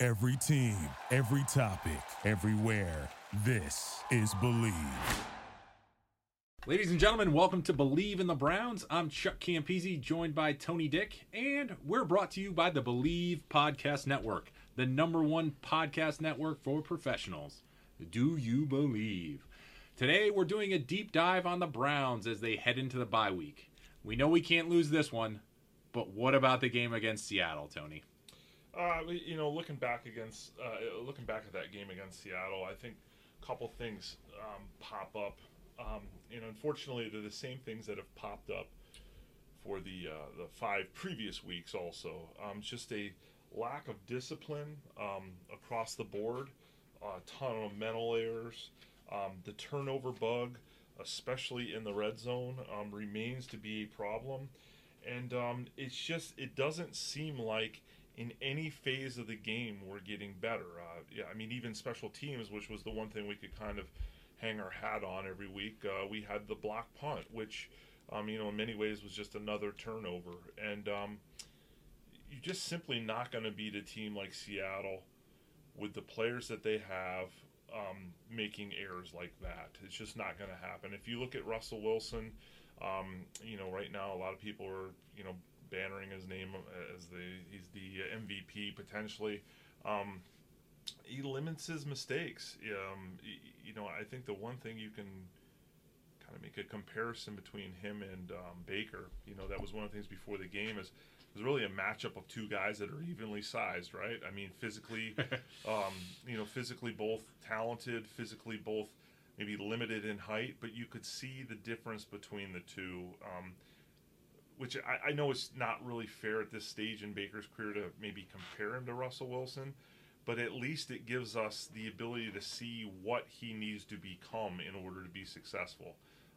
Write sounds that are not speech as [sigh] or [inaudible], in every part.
Every team, every topic, everywhere. This is Bleav. Ladies and gentlemen, welcome to Bleav in the Browns. I'm Chuck Campese, joined by Tony Dick, and we're brought to you by the Bleav Podcast Network, the number one podcast network for professionals. Do you believe? Today, we're doing a deep dive on the Browns as they head into the bye week. We know we can't lose this one, but what about the game against Seattle, Tony? Uh, you know, looking back against, uh, looking back at that game against Seattle, I think a couple things um, pop up. Um, and unfortunately, they're the same things that have popped up for the uh, the five previous weeks. Also, um, just a lack of discipline um, across the board, a ton of mental errors. Um, the turnover bug, especially in the red zone, um, remains to be a problem, and it's just it doesn't seem like in any phase of the game we're getting better. Uh, yeah, I mean even special teams, which was the one thing we could kind of hang our hat on every week. Uh, we had the block punt, which um, you know in many ways was just another turnover, and um, you're just simply not going to beat a team like Seattle with the players that they have. Um, making errors like that, it's just not going to happen. If you look at Russell Wilson, um, you know, right now a lot of people are, you know, bannering his name as the he's the MVP potentially. Um, he limits his mistakes. Um, you know, I think the one thing you can kind of make a comparison between him and um, Baker. You know, that was one of the things before the game is it was really a matchup of two guys that are evenly sized, right? I mean, physically, [laughs] um, you know, physically both talented, physically both maybe limited in height, but you could see the difference between the two. Um, which I, I, know it's not really fair at this stage in Baker's career to maybe compare him to Russell Wilson, but at least it gives us the ability to see what he needs to become in order to be successful.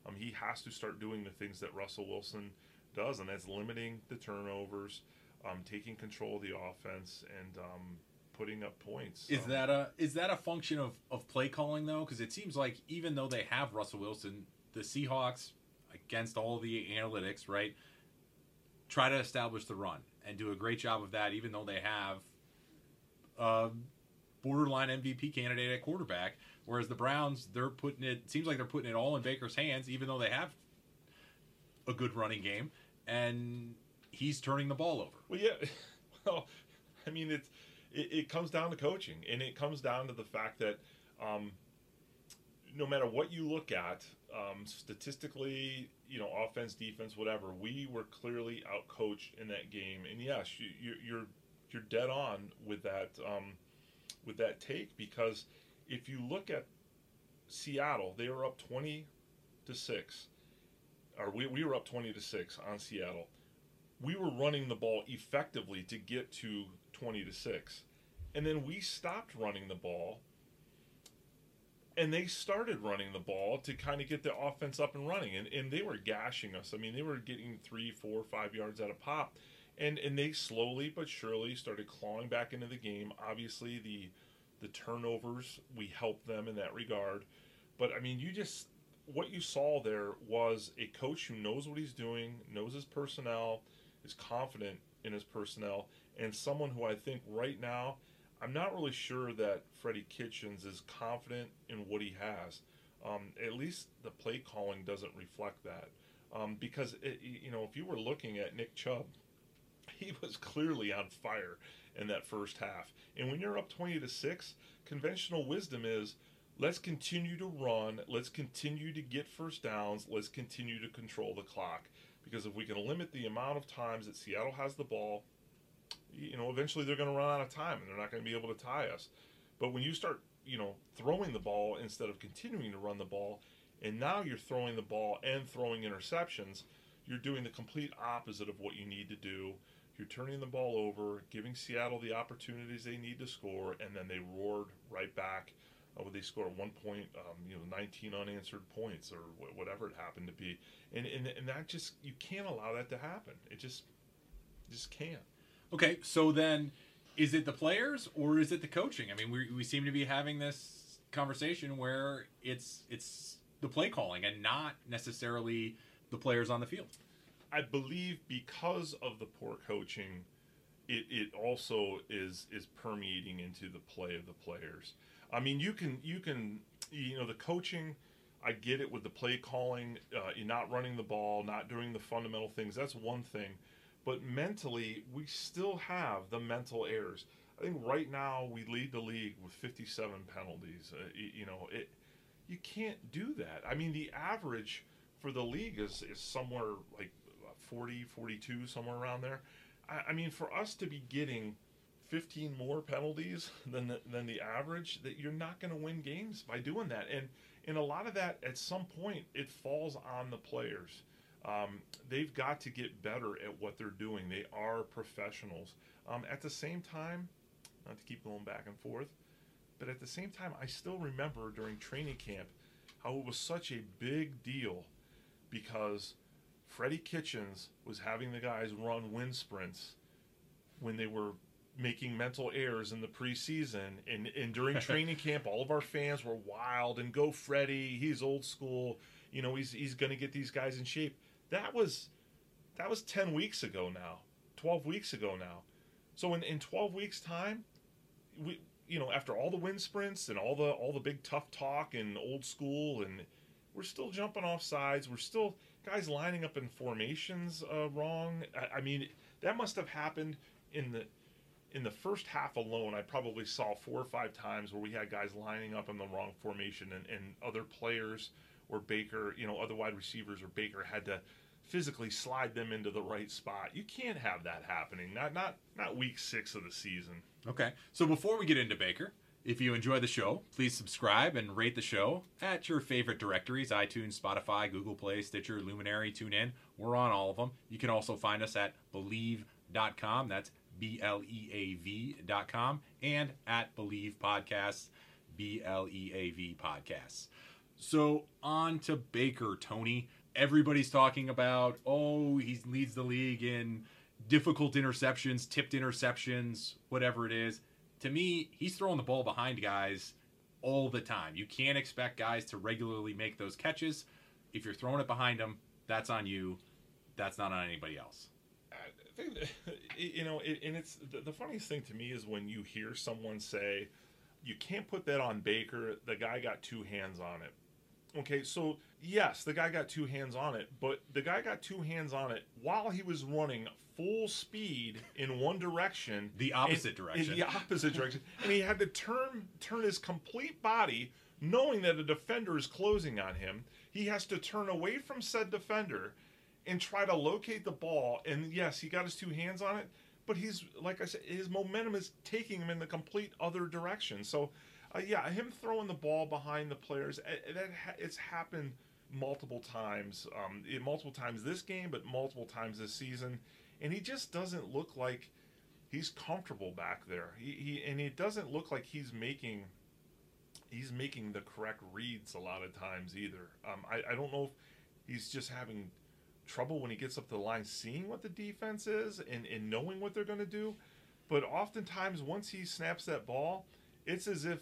Um, he has to start doing the things that Russell Wilson does, and that's limiting the turnovers, um, taking control of the offense, and um, putting up points. Is that a is that a function of, of play calling though? Because it seems like even though they have Russell Wilson, the Seahawks against all the analytics, right? Try to establish the run and do a great job of that, even though they have a borderline MVP candidate at quarterback. Whereas the Browns, they're putting it seems like they're putting it all in Baker's hands, even though they have a good running game, and he's turning the ball over. Well, yeah, [laughs] well, I mean it's it, it comes down to coaching, and it comes down to the fact that. Um, no matter what you look at, um, statistically, you know, offense, defense, whatever, we were clearly outcoached in that game. And yes, you, are you're you're dead on with that um, with that take because if you look at Seattle, they were up twenty to six, or we we were up twenty to six on Seattle. We were running the ball effectively to get to twenty to six, and then we stopped running the ball and they started running the ball to kind of get the offense up and running and, and they were gashing us. I mean they were getting three four five yards at a pop and and they slowly but surely started clawing back into the game. Obviously the the turnovers we helped them in that regard. But i mean you just what you saw there was a coach who knows what he's doing knows his personnel is confident in his personnel and someone who i think right now I'm not really sure that Freddie Kitchens is confident in what he has. Um, at least the play calling doesn't reflect that. Um, because it, you know, if you were looking at Nick Chubb, [laughs] he was clearly on fire in that first half. And when you're up 20 to six, conventional wisdom is let's continue to run, let's continue to get first downs, let's continue to control the clock. Because if we can limit the amount of times that Seattle has the ball, you know, eventually they're going to run out of time and they're not going to be able to tie us. But when you start, you know, throwing the ball instead of continuing to run the ball, and now you're throwing the ball and throwing interceptions, you're doing the complete opposite of what you need to do. you're turning the ball over, giving Seattle the opportunities they need to score, and then they roared right back. Uh, they score at one point, um, you know, 19 unanswered points or wh- whatever it happened to be, and, and and that just you can't allow that to happen. It just just can't. Okay, so then is it the players or is it the coaching? I mean, we, we seem to be having this conversation where it's it's the play calling and not necessarily the players on the field. I believe because of the poor coaching, it, it also is is permeating into the play of the players. I mean, you can you can you know the coaching. I get it with the play calling. Uh, not running the ball, not doing the fundamental things. That's one thing, but mentally, we still have the mental errors. I think right now we lead the league with 57 penalties. Uh, you, know, it you can't do that. I mean, the average for the league is is somewhere like 40, 42, somewhere around there. I, I mean, for us to be getting 15 more penalties [laughs] than the, than the average, that you're not going to win games by doing that. And and a lot of that, at some point, it falls on the players. Um, they've got to get better at what they're doing. They are professionals. Um, at the same time, not to keep going back and forth, but at the same time, I still remember during training camp how it was such a big deal because Freddie Kitchens was having the guys run wind sprints when they were making mental errors in the preseason and, and during [laughs] training camp all of our fans were wild and go Freddie he's old school you know he's he's going to get these guys in shape that was that was 10 weeks ago now 12 weeks ago now. So in, in 12 weeks time we you know after all the wind sprints and all the all the big tough talk and old school and we're still jumping off sides we're still guys lining up in formations uh, wrong. I, I mean that must have happened in the in the first half alone, I probably saw four or five times where we had guys lining up in the wrong formation, and, and other players or Baker, you know, other wide receivers or Baker had to physically slide them into the right spot. You can't have that happening. Not not not week six of the season. Okay, so before we get into Baker, if you enjoy the show, please subscribe and rate the show at your favorite directories iTunes, Spotify, Google Play, Stitcher, Luminary, TuneIn. We're on all of them. You can also find us at Bleav.com. That's B L E A V dot com, and at Bleav Podcasts, B L E A V Podcasts. So on to Baker, Tony. Everybody's talking about, oh, he leads the league in difficult interceptions, tipped interceptions, whatever it is. To me, he's throwing the ball behind guys all the time. You can't expect guys to regularly make those catches. If you're throwing it behind them, that's on you. That's not on anybody else. I think that, [laughs] you know, and it's the funniest thing to me is when you hear someone say, "You can't put that on Baker. The guy got two hands on it." Okay, so yes, the guy got two hands on it, but the guy got two hands on it while he was running full speed in one direction, The opposite and- direction. In the opposite direction, and he had to turn turn his complete body, knowing that a defender is closing on him. He has to turn away from said defender and try to locate the ball. And yes, he got his two hands on it, but he's like I said, his momentum is taking him in the complete other direction. So, uh, yeah, him throwing the ball behind the players that ha- it's happened multiple times, um, multiple times this game, but multiple times this season, and he just doesn't look like he's comfortable back there. He, he and it doesn't look like he's making he's making the correct reads a lot of times either. Um, I, I don't know if he's just having trouble when he gets up the line seeing what the defense is and, and knowing what they're going to do. But oftentimes, once he snaps that ball, it's as if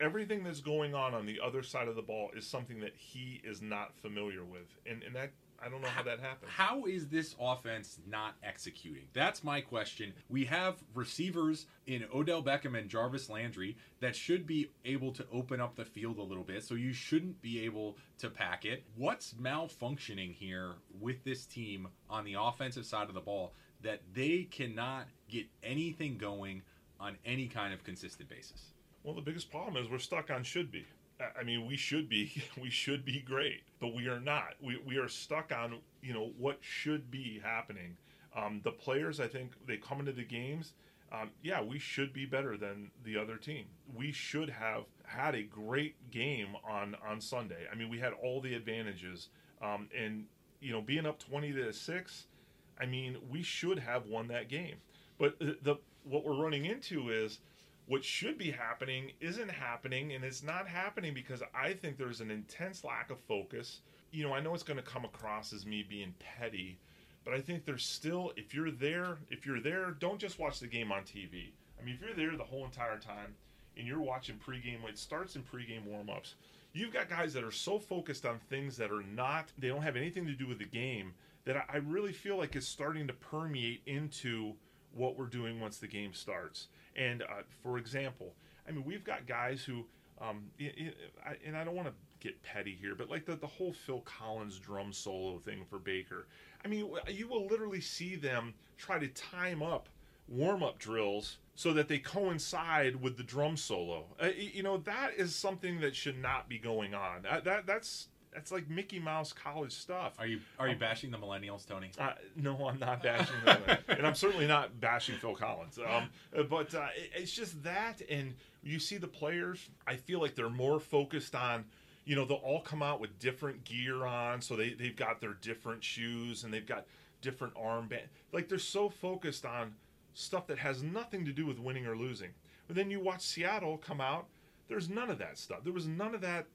everything that's going on on the other side of the ball is something that he is not familiar with. And, and that, I don't know how that happens. How is this offense not executing? That's my question. We have receivers in Odell Beckham and Jarvis Landry that should be able to open up the field a little bit, so you shouldn't be able to pack it. What's malfunctioning here with this team on the offensive side of the ball that they cannot get anything going on any kind of consistent basis? Well, the biggest problem is we're stuck on should be. I- mean, we should be [laughs] we should be great, but we are not. We we are stuck on you know what should be happening. Um, the players, I think, they come into the games. Um, yeah, we should be better than the other team. We should have had a great game on on Sunday. I mean, we had all the advantages, um, and you know, being up twenty to six. I mean, we should have won that game. But the, the what we're running into is what should be happening isn't happening, and it's not happening because I think there's an intense lack of focus. You know, I know it's going to come across as me being petty, but I think there's still if you're there, if you're there, don't just watch the game on TV. I mean, if you're there the whole entire time and you're watching pregame, it starts in pregame warmups. You've got guys that are so focused on things that are not, they don't have anything to do with the game that I really feel like it's starting to permeate into what we're doing once the game starts. And uh, for example, I mean, we've got guys who, um, and I don't want to get petty here, but like the, the whole Phil Collins drum solo thing for Baker. I mean, you will literally see them try to time up warm up drills so that they coincide with the drum solo. Uh, you know, that is something that should not be going on. Uh, that that's that's like Mickey Mouse college stuff. Are you are you um, bashing the millennials, Tony? Uh, no, I'm not bashing them, [laughs] and I'm certainly not bashing Phil Collins. Um, but uh, it, it's just that, and you see the players. I feel like they're more focused on. You know, they'll all come out with different gear on, so they they've got their different shoes and they've got different armband. Like they're so focused on stuff that has nothing to do with winning or losing. But then you watch Seattle come out. There's none of that stuff. There was none of that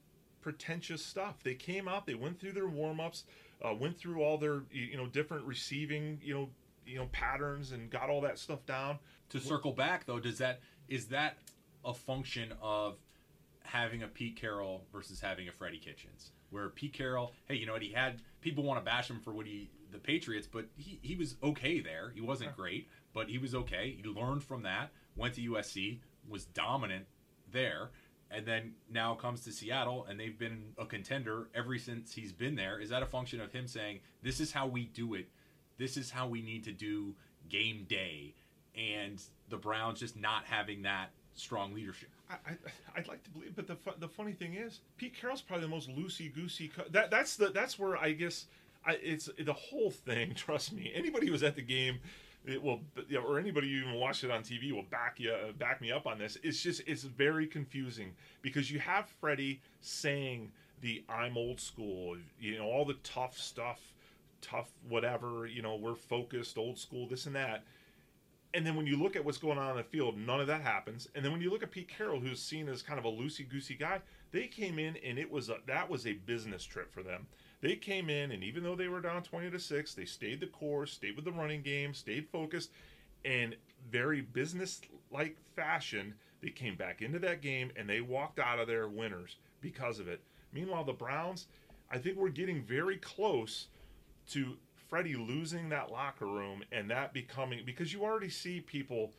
pretentious stuff. They came out, they went through their warm ups, uh, went through all their you know different receiving you know you know patterns and got all that stuff down. To circle back though, does that is that a function of having a Pete Carroll versus having a Freddie Kitchens? Where Pete Carroll, hey, you know what? He had people want to bash him for what he the Patriots, but he he was okay there. He wasn't great, but he was okay. He learned from that. Went to USC, was dominant there and then now comes to Seattle and they've been a contender ever since he's been there. Is that a function of him saying, This is how we do it? This is how we need to do game day? And the Browns just not having that strong leadership. I, would like to believe, but the the funny thing is, Pete Carroll's probably the most loosey goosey. Co- that that's the that's where I guess I, it's the whole thing. [laughs] Trust me, anybody who was at the game it will or anybody who even watched it on TV will back you back me up on this. It's just it's very confusing because you have Freddie saying the I'm old school, you know, all the tough stuff, tough whatever, you know, we're focused, old school, this and that. And then when you look at what's going on in the field, none of that happens. And then when you look at Pete Carroll, who's seen as kind of a loosey goosey guy, they came in and it was a, that was a business trip for them. They came in, and even though they were down 20 to 6, they stayed the course, stayed with the running game, stayed focused, and very business like fashion, they came back into that game and they walked out of there winners because of it. Meanwhile, the Browns, I think we're getting very close to Freddie losing that locker room and that becoming because you already see people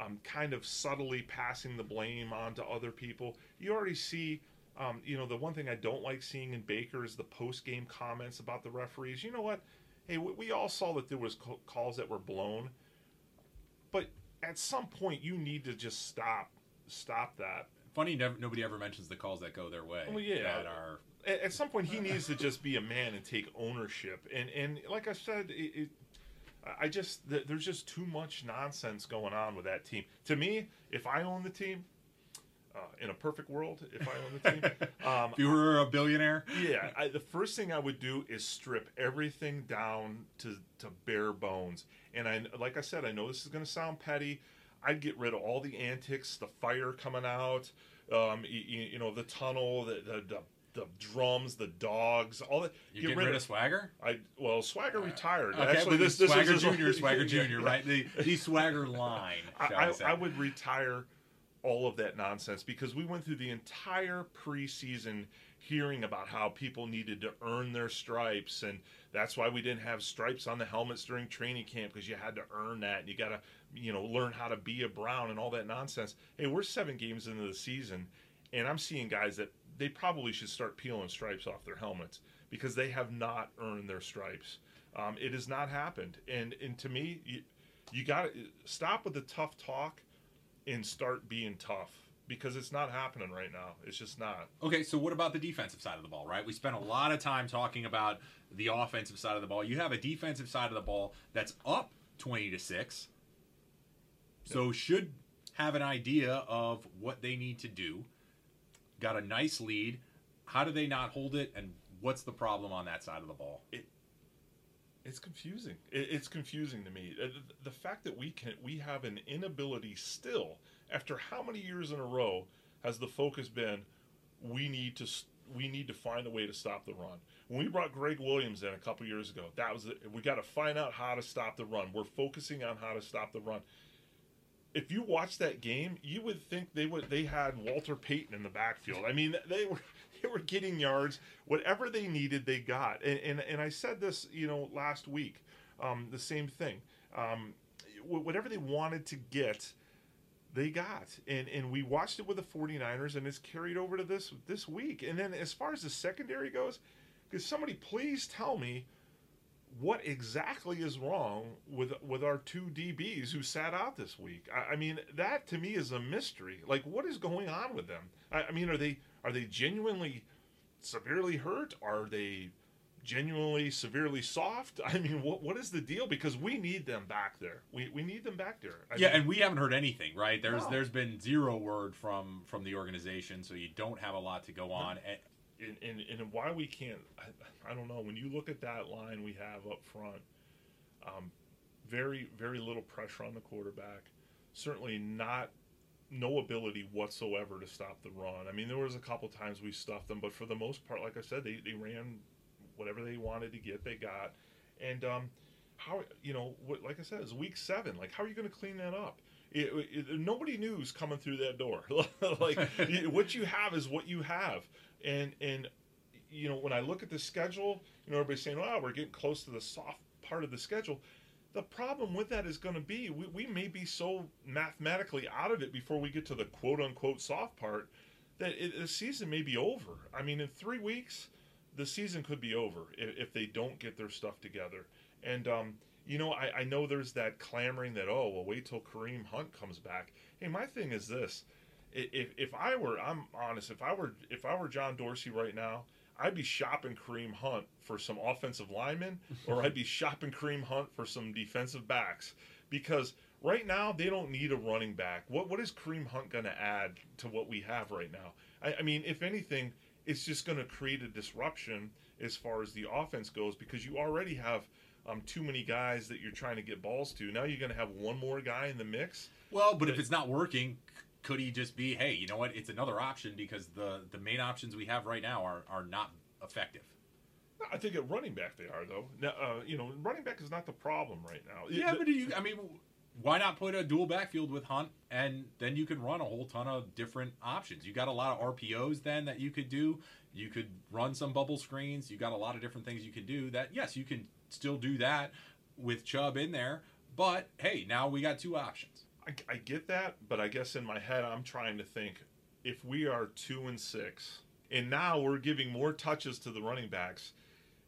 um, kind of subtly passing the blame on to other people. You already see um, you know, the one thing I don't like seeing in Baker is the post game comments about the referees. You know what? Hey, we, we all saw that there was calls that were blown, but at some point you need to just stop stop that. Funny, never, nobody ever mentions the calls that go their way. Well, yeah. That are at, at some point he needs to just be a man and take ownership. And and like I said, it, it, I just there's just too much nonsense going on with that team. To me, if I own the team, uh, in a perfect world, if I own the team, [laughs] um, if you were a billionaire, yeah, I, the first thing I would do is strip everything down to to bare bones. And I, like I said, I know this is going to sound petty. I'd get rid of all the antics, the fire coming out, um, you, you, know, the tunnel, the, the, the the drums, the dogs, all that. You get, rid, rid of, of, Swagger? I well, Swagger uh, retired. Okay, Actually, this, this Swagger Junior, [laughs] Swagger Junior, right? The the Swagger line. [laughs] I, I, I, would retire all of that nonsense because we went through the entire preseason hearing about how people needed to earn their stripes and that's why we didn't have stripes on the helmets during training camp because you had to earn that and you got to you know learn how to be a brown and all that nonsense. Hey we're seven games into the season and i'm seeing guys that they probably should start peeling stripes off their helmets because they have not earned their stripes. Um, it has not happened and and to me you, you got to stop with the tough talk and start being tough because it's not happening right now. It's just not. Okay, so what about the defensive side of the ball, right? We spent a lot of time talking about the offensive side of the ball. You have a defensive side of the ball that's up 20 to 6. So yep. should have an idea of what they need to do. Got a nice lead. How do they not hold it and what's the problem on that side of the ball? It It's confusing. It, it's confusing to me. Uh, The, the fact that we can we have an inability still after how many years in a row has the focus been we need to we need to find a way to stop the run. When we brought Gregg Williams in a couple years ago, that was it. we got to find out how to stop the run. We're focusing on how to stop the run. If you watch that game, you would think they would they had Walter Payton in the backfield. I mean, they were they were getting yards, whatever they needed, they got. And and, and I said this, you know, last week, um, the same thing. Um, whatever they wanted to get, they got and and we watched it with the 49ers and it's carried over to this this week and then as far as the secondary goes could somebody please tell me what exactly is wrong with with our two DBs who sat out this week? I, I mean that to me is a mystery. Like what is going on with them? I, I mean are they are they genuinely severely hurt? Are they genuinely severely soft? I mean what what is the deal? Because we need them back there. We, we need them back there. I yeah, mean- and we haven't heard anything, right? There's No. there's been zero word from from the organization, so you don't have a lot to go on. And, and, and, and why we can't I, I don't know. When you look at that line we have up front um, very very little pressure on the quarterback. Certainly not no ability whatsoever to stop the run. I mean there was a couple times we stuffed them but for the most part like i said they, they ran whatever they wanted to get they got. And um, how you know what like i said it's week seven. Like how are you going to clean that up? It, it, nobody knew's coming through that door. [laughs] Like [laughs] what you have is what you have and and you know when i look at the schedule you know everybody's saying oh we're getting close to the soft part of the schedule. The problem with that is going to be we, we may be so mathematically out of it before we get to the quote unquote soft part that it, the season may be over. I mean in three weeks the season could be over if, if they don't get their stuff together. And um, you know I, I know there's that clamoring that oh well wait till kareem hunt comes back. Hey my thing is this if, if I were I'm honest if I were if I were John Dorsey right now I'd be shopping Kareem Hunt for some offensive linemen or I'd be [laughs] shopping Kareem Hunt for some defensive backs. Because right now they don't need a running back. What what is Kareem Hunt going to add to what we have right now? I, I mean if anything it's just going to create a disruption as far as the offense goes because you already have um, too many guys that you're trying to get balls to. Now you're going to have one more guy in the mix. Well, but if it's not working, could he just be, hey, you know what? It's another option because the the main options we have right now are are not effective. I think at running back they are though. Now, uh, you know, running back is not the problem right now. Yeah, It- but do you? I mean, why not put a dual backfield with Hunt, and then you can run a whole ton of different options. You got a lot of RPOs then that you could do. You could run some bubble screens. You got a lot of different things you could do. That yes, you can still do that with Chubb in there. But hey, now we got two options. I, I get that, but I guess in my head I'm trying to think if we are two and six, and now we're giving more touches to the running backs.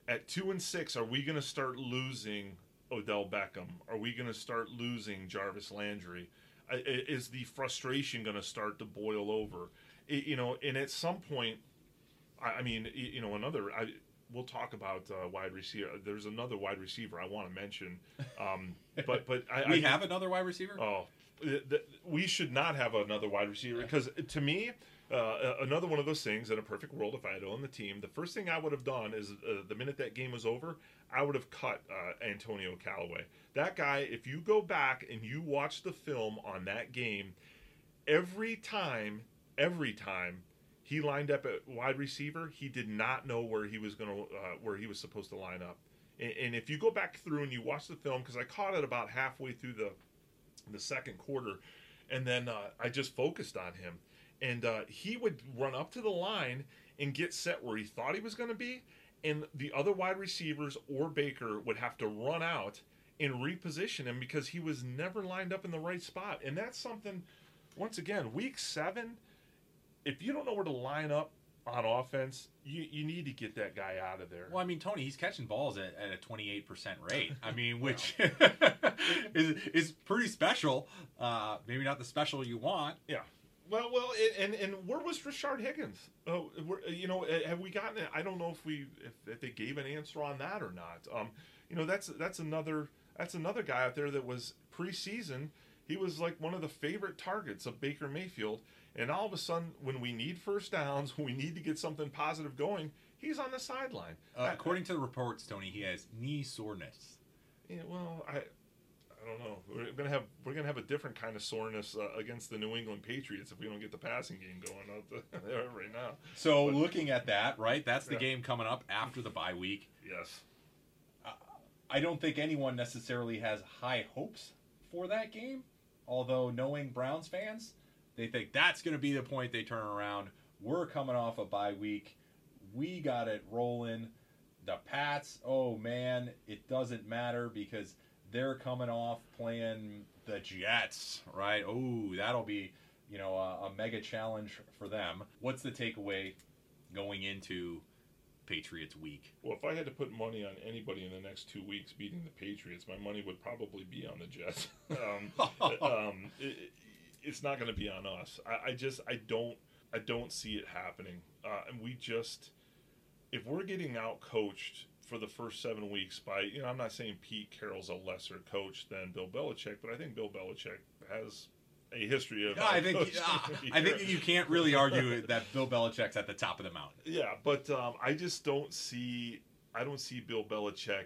At two and six, are we going to start losing Odell Beckham? Are we going to start losing Jarvis Landry? Is the frustration going to start to boil over? I- You know, and at some point, I I mean, you know, another. I we'll talk about uh, wide receiver. There's another wide receiver I want to mention, um, but but I, [laughs] We I, have another wide receiver. Oh, we should not have another wide receiver because to me, uh, another one of those things in a perfect world, if I had owned the team, the first thing I would have done is uh, the minute that game was over, I would have cut uh, Antonio Callaway. That guy, if you go back and you watch the film on that game, every time, every time he lined up at wide receiver, he did not know where he was going to, uh, where he was supposed to line up. And, and if you go back through and you watch the film, because I caught it about halfway through the the second quarter, and then uh, I just focused on him, and uh, he would run up to the line and get set where he thought he was going to be, and the other wide receivers or Baker would have to run out and reposition him because he was never lined up in the right spot, and that's something. Once again, week seven, if you don't know where to line up on offense, you, you need to get that guy out of there. Well, I mean, Tony, he's catching balls at, at a 28% rate. I mean, [laughs] which [laughs] is, is pretty special. Uh, maybe not the special you want. Yeah. Well, well, and and, where was Rashard Higgins? Oh, you know, have we gotten? I don't know if we if, if they gave an answer on that or not. Um, you know, that's that's another that's another guy out there that was preseason. He was like one of the favorite targets of Baker Mayfield, and all of a sudden, when we need first downs, when [laughs] we need to get something positive going, He's on the sideline. Uh, I- according to the reports, Tony, he has knee soreness. Yeah, well, I, I don't know. We're gonna have we're gonna have a different kind of soreness uh, against the New England Patriots if we don't get the passing game going out [laughs] there right now. So looking at that, right? That's the Yeah. game coming up after the bye week. Yes. I don't think anyone necessarily has high hopes for that game. Although knowing Browns fans, they think that's going to be the point they turn around. We're coming off a bye week. We got it rolling. The Pats, oh man, it doesn't matter because they're coming off playing the Jets, right? Oh, that'll be, you know, a, a mega challenge for them. What's the takeaway going into Patriots week? Well, if I had to put money on anybody in the next two weeks beating the Patriots, my money would probably be on the Jets. [laughs] um, [laughs] um, it, it's not going to be on us. I, I just I don't I don't see it happening. Uh, and we just if we're getting out coached for the first seven weeks by you know I'm not saying Pete Carroll's a lesser coach than Bill Belichick, but I think Bill Belichick has a history of. Yeah, I think uh, I think you can't really argue that Bill Belichick's at the top of the mountain. Yeah, but um, I just don't see. I don't see Bill Belichick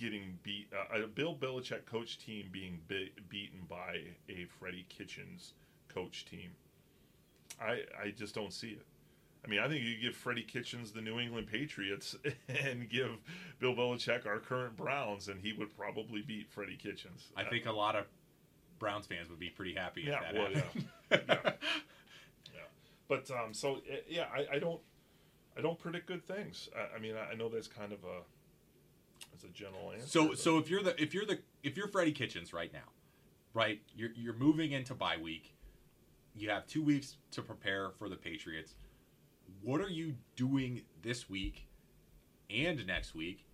getting beat. Uh, a Bill Belichick coach team being be- beaten by a Freddie Kitchens coach team. I I just don't see it. I mean, I think you give Freddie Kitchens the New England Patriots [laughs] and give Bill Belichick our current Browns, and he would probably beat Freddie Kitchens. I think a lot of Browns fans would be pretty happy Yeah, if that well, happened. yeah. yeah. [laughs] yeah. But um, so uh, yeah, I, I don't, I don't predict good things. I, I mean, I, I know that's kind of a, that's a general answer. So so if you're the if you're the if you're Freddie Kitchens right now, right? You're you're moving into bye week. You have two weeks to prepare for the Patriots. What are you doing this week and next week?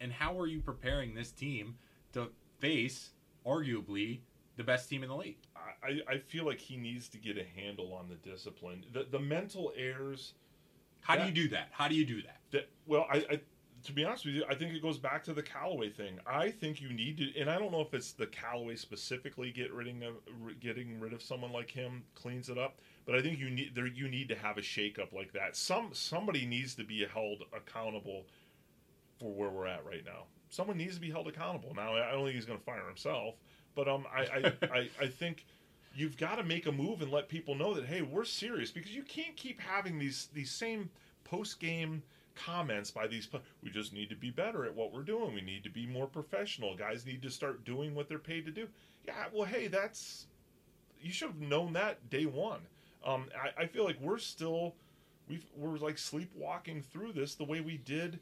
And how are you preparing this team to face arguably the best team in the league? I, I- feel like he needs to get a handle on the discipline, the the mental errors. How do you do that? How do you do that? That well, I, I to be honest with you, I think it goes back to the Callaway thing. I think you need to, and I don't know if it's the Callaway specifically get rid of getting rid of someone like him cleans it up, but I think you need there you need to have a shakeup like that. Some somebody needs to be held accountable for where we're at right now. Someone needs to be held accountable. Now I don't think he's going to fire himself, but um, I I, [laughs] I, I think you've got to make a move and let people know that hey, we're serious because you can't keep having these these same post game comments by these we just need to be better at what we're doing. We need to be more professional. Guys need to start doing what they're paid to do. Yeah well hey that's you should have known that day one. Um, I, I feel like we're still we've, we're like sleepwalking through this the way we did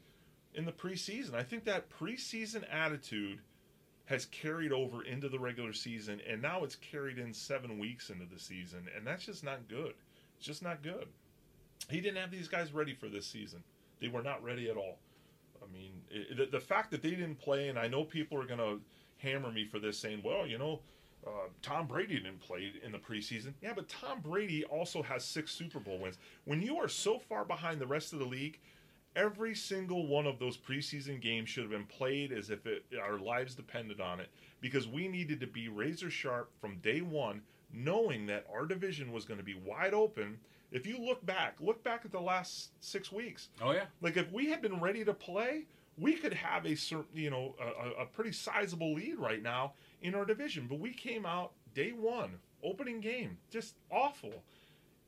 in the preseason. I think that preseason attitude has carried over into the regular season and now it's carried in seven weeks into the season and that's just not good. It's just not good. He didn't have these guys ready for this season they were not ready at all i mean it, the, the fact that they didn't play and i know people are going to hammer me for this saying well you know uh, Tom Brady didn't play in the preseason. Yeah, but Tom Brady also has six Super Bowl wins. When you are so far behind the rest of the league, every single one of those preseason games should have been played as if it, our lives depended on it because we needed to be razor sharp from day one, knowing that our division was going to be wide open. If you look back, look back at the last six weeks. Oh yeah. Like if we had been ready to play, we could have a certain, you know, a, a- pretty sizable lead right now in our division. But we came out day one, opening game, just awful.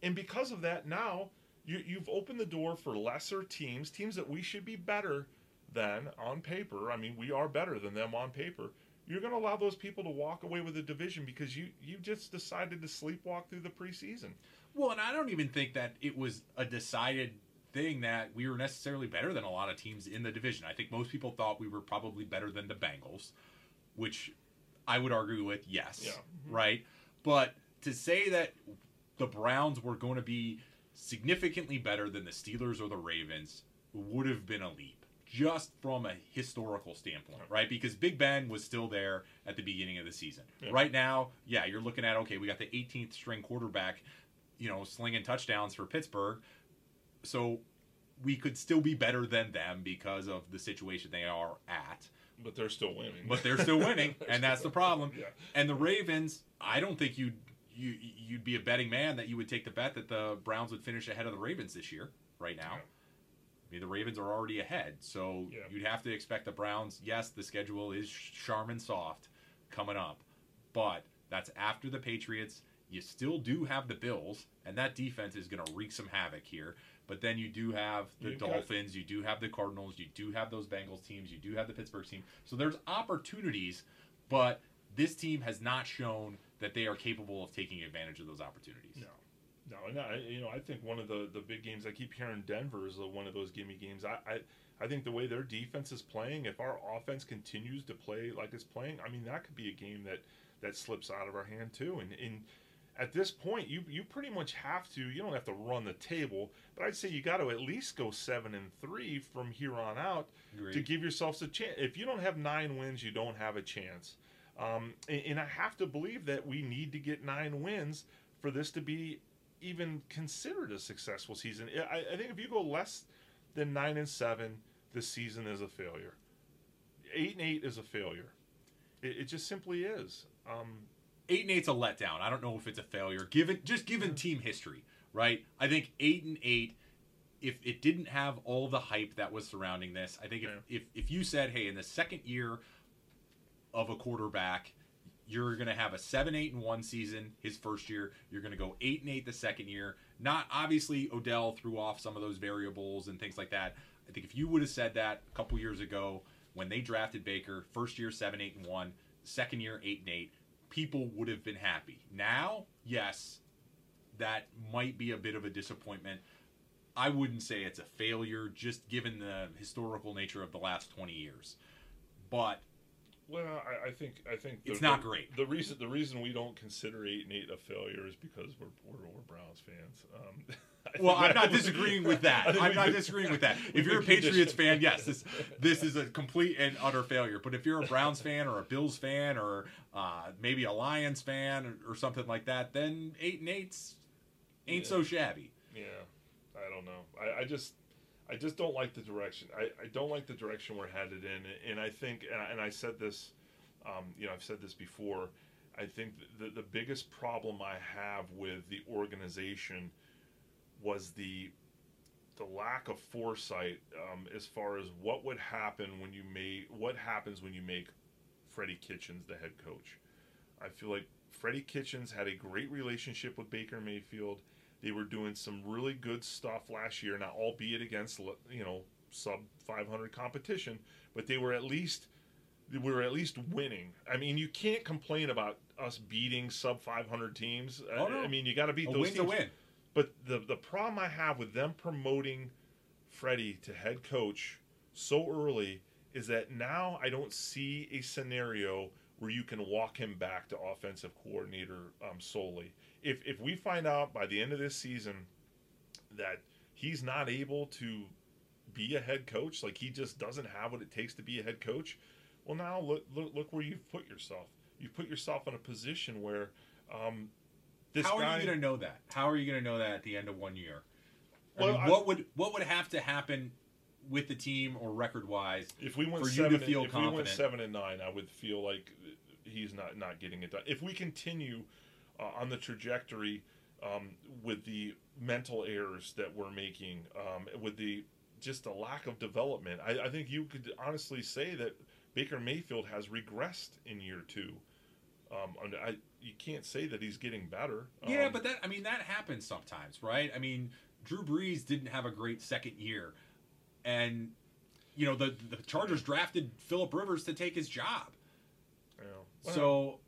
And because of that, now you, you've opened the door for lesser teams, teams that we should be better than on paper. I mean, we are better than them on paper. You're going to allow those people to walk away with the division because you you just decided to sleepwalk through the preseason. Well, and I don't even think that it was a decided thing that we were necessarily better than a lot of teams in the division. I think most people thought we were probably better than the Bengals, which I would argue with yes, Yeah. Mm-hmm. right? But to say that the Browns were going to be significantly better than the Steelers or the Ravens would have been a leap just from a historical standpoint, right? Because Big Ben was still there at the beginning of the season. Yeah. Right now, yeah, you're looking at okay, we got the 18th string quarterback, you know, slinging touchdowns for Pittsburgh. So we could still be better than them because of the situation they are at. But they're still winning. But they're still winning, [laughs] and that's the problem. Yeah. And the Ravens, I don't think you'd you you'd be a betting man that you would take the bet that the Browns would finish ahead of the Ravens this year, right now. I mean, the Ravens are already ahead, so Yeah. you'd have to expect the Browns. Yes, the schedule is Charmin soft coming up, but that's after the Patriots. You still do have the Bills, and that defense is going to wreak some havoc here. But then you do have the You've got- Dolphins, you do have the Cardinals, you do have those Bengals teams, you do have the Pittsburgh team. So there's opportunities, but this team has not shown that they are capable of taking advantage of those opportunities. No, no, and I, you know, I think one of the, the big games I keep hearing Denver is one of those gimme games. I, I, I think the way their defense is playing, if our offense continues to play like it's playing, I mean, that could be a game that that slips out of our hand too. And and at this point, you you pretty much have to. You don't have to run the table, but I'd say you got to at least go seven and three from here on out to give yourselves a chance. If you don't have nine wins, you don't have a chance. Um, and, and I have to believe that we need to get nine wins for this to be even considered a successful season. I, I think if you go less than nine and seven, the season is a failure. Eight and eight is a failure. It, it just simply is. Um, eight and eight's a letdown. I don't know if it's a failure, given just given team history, right? I think eight and eight. If it didn't have all the hype that was surrounding this, I think if, Yeah. if, if you said, hey, in the second year of a quarterback, you're going to have a seven, eight, and one season his first year. You're going to go eight and eight the second year. Not obviously Odell threw off some of those variables and things like that. I think if you would have said that a couple years ago when they drafted Baker, first year seven, eight, and one, second year eight and eight, people would have been happy. Now, yes, that might be a bit of a disappointment. I wouldn't say it's a failure, just given the historical nature of the last 20 years. But well, I, I think I think the, It's not the- great. The reason the reason we don't consider eight and eight a failure is because we're we're, we're Browns fans. Um, [laughs] [laughs] well, I'm not disagreeing with that. I'm not disagreeing with that. If you're a Patriots fan, yes, this this is a complete and utter failure. But if you're a Browns fan or a Bills fan or uh, maybe a Lions fan or, or something like that, then eight and eights ain't Yeah. so shabby. Yeah, I don't know. I, I just, I just don't like the direction. I, I don't like the direction we're headed in, and I think, and I, and I said this, um, you know, I've said this before. I think the the biggest problem I have with the organization was the the lack of foresight um, as far as what would happen when you make what happens when you make Freddie Kitchens the head coach. I feel like Freddie Kitchens had a great relationship with Baker Mayfield. They were doing some really good stuff last year, now albeit against you know sub 500 competition, but they were at least we were at least winning. I mean, you can't complain about us beating sub 500 teams. Oh, I- no. I mean, you got to beat A those win's a teams. win. But the the problem I have with them promoting Freddie to head coach so early is that now I don't see a scenario where you can walk him back to offensive coordinator um, solely. If if we find out by the end of this season that he's not able to be a head coach, like he just doesn't have what it takes to be a head coach, well now look look, look where you've put yourself. You've put yourself in a position where um, this How guy. are you going to know that? How are you going to know that at the end of one year? Well, mean, I- what would what would have to happen with the team or record wise If we went for you seven, to and- feel if we went seven and nine, I would feel like he's not not getting it done. If we continue uh, on the trajectory um, with the mental errors that we're making, um, with the just a lack of development, I, I think you could honestly say that Baker Mayfield has regressed in year two. Um, I, you can't say that he's getting better. Yeah, Um, but that I mean that happens sometimes, right? I mean, Drew Brees didn't have a great second year, and you know the the Chargers drafted Philip Rivers to take his job. know, well, So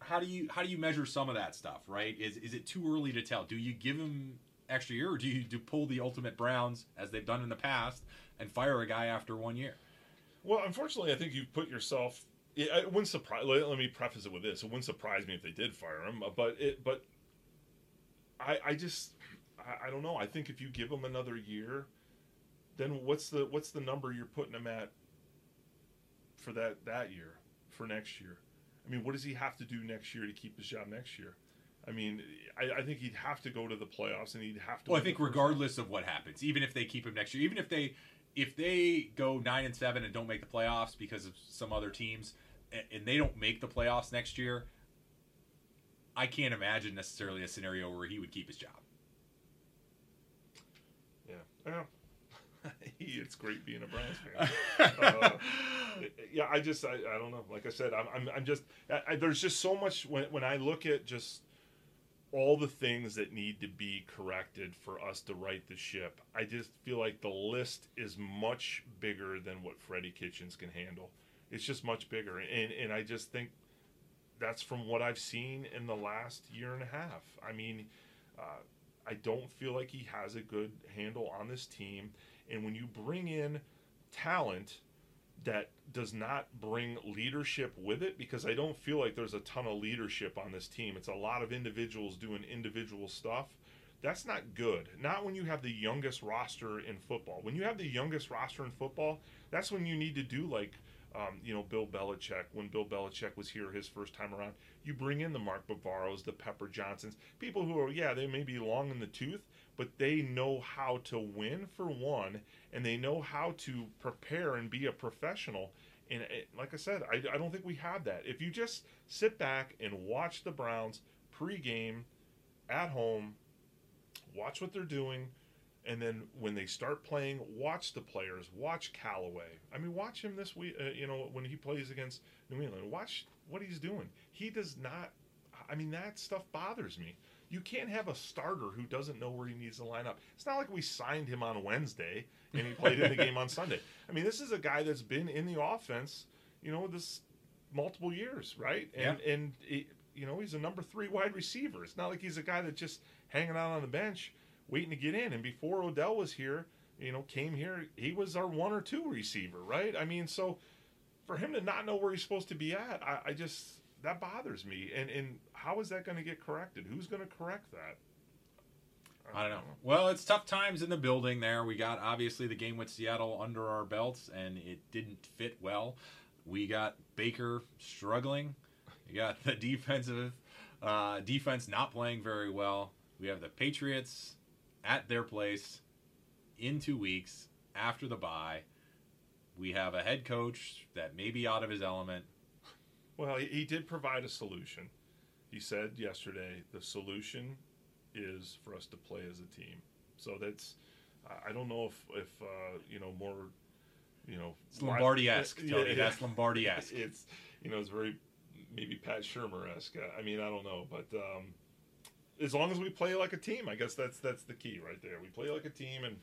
how do you how do you measure some of that stuff, right? Is is it too early to tell? Do you give him extra year, or do you do pull the ultimate Browns as they've done in the past and fire a guy after one year? Well, unfortunately, I think you've put yourself. It, it wouldn't surprise. Let, let me preface it with this: it wouldn't surprise me if they did fire him. uh, But it, but I, I just, I, I don't know. I think if you give him another year, then what's the what's the number you're putting him at for that that year for next year? I mean, what does he have to do next year to keep his job next year? I mean, I, I think he'd have to go to the playoffs, and he'd have to. Well, I think regardless of what happens, even if they keep him next year, even if they if they go nine and seven and don't make the playoffs because of some other teams, and, they don't make the playoffs next year, I can't imagine necessarily a scenario where he would keep his job. Yeah. Yeah. [laughs] it's great being a Browns fan. [laughs] uh, yeah, I just I, I don't know. Like I said, I'm I'm, I'm just I, there's just so much when when I look at just all the things that need to be corrected for us to right the ship. I just feel like the list is much bigger than what Freddie Kitchens can handle. It's just much bigger, and and I just think that's from what I've seen in the last year and a half. I mean, uh, I don't feel like he has a good handle on this team. And when you bring in talent that does not bring leadership with it, because I don't feel like there's a ton of leadership on this team, it's a lot of individuals doing individual stuff. That's not good. Not when you have the youngest roster in football. When you have the youngest roster in football, that's when you need to do like um, you know, Bill Belichick, when Bill Belichick was here his first time around, you bring in the Mark Bavaros, the Pepper Johnsons, people who are, yeah, they may be long in the tooth, but they know how to win for one, and they know how to prepare and be a professional. And it, like I said, I, I don't think we have that. If you just sit back and watch the Browns pregame at home, watch what they're doing, and then when they start playing, watch the players. Watch Callaway. I mean, watch him this week. Uh, you know, when he plays against New England, watch what he's doing. He does not. I mean, that stuff bothers me. You can't have a starter who doesn't know where he needs to line up. It's not like we signed him on Wednesday and he played in the game on Sunday. I mean, this is a guy that's been in the offense, you know, this multiple years, right? And yeah. and it, you know, he's a number three wide receiver. It's not like he's a guy that's just hanging out on the bench waiting to get in. And before Odell was here, you know, came here, he was our one or two receiver, right? I mean, so for him to not know where he's supposed to be at, I, I just that bothers me. And and how is that going to get corrected? Who's going to correct that? I don't know. Well, it's tough times in the building there. We got obviously the game with Seattle under our belts, and it didn't fit well. We got Baker struggling. You got [laughs] the defensive uh, defense not playing very well. We have the Patriots at their place in two weeks after the bye. We have a head coach that may be out of his element. Well, he did provide a solution. He said yesterday the solution is for us to play as a team. So that's I don't know if if uh, you know more you know it's Lombardi esque. Tony, yeah, that's Lombardi esque. [laughs] It's you know it's very maybe Pat Shurmur esque. I mean I don't know, but um, as long as we play like a team, I guess that's that's the key right there. We play like a team, and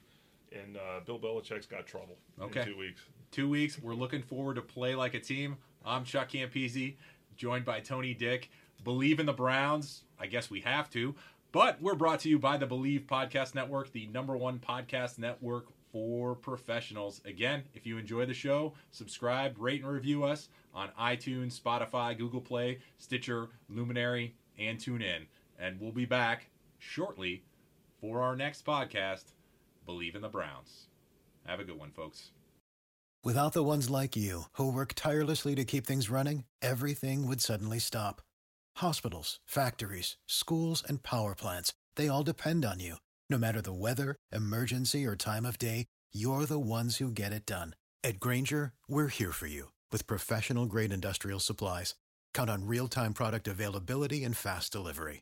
and uh, Bill Belichick's got trouble. Okay, two weeks. Two weeks. We're looking forward to play like a team. I'm Chuck Campese, joined by Tony Dick. Believe in the Browns. I guess we have to. But we're brought to you by the Bleav Podcast Network, the number one podcast network for professionals. Again, if you enjoy the show, subscribe, rate, and review us on iTunes, Spotify, Google Play, Stitcher, Luminary, and TuneIn. And we'll be back shortly for our next podcast, Bleav in the Browns. Have a good one, folks. Without the ones like you, who work tirelessly to keep things running, everything would suddenly stop. Hospitals, factories, schools, and power plants, they all depend on you. No matter the weather, emergency, or time of day, you're the ones who get it done. At Grainger, we're here for you with professional grade industrial supplies. Count on real time product availability and fast delivery.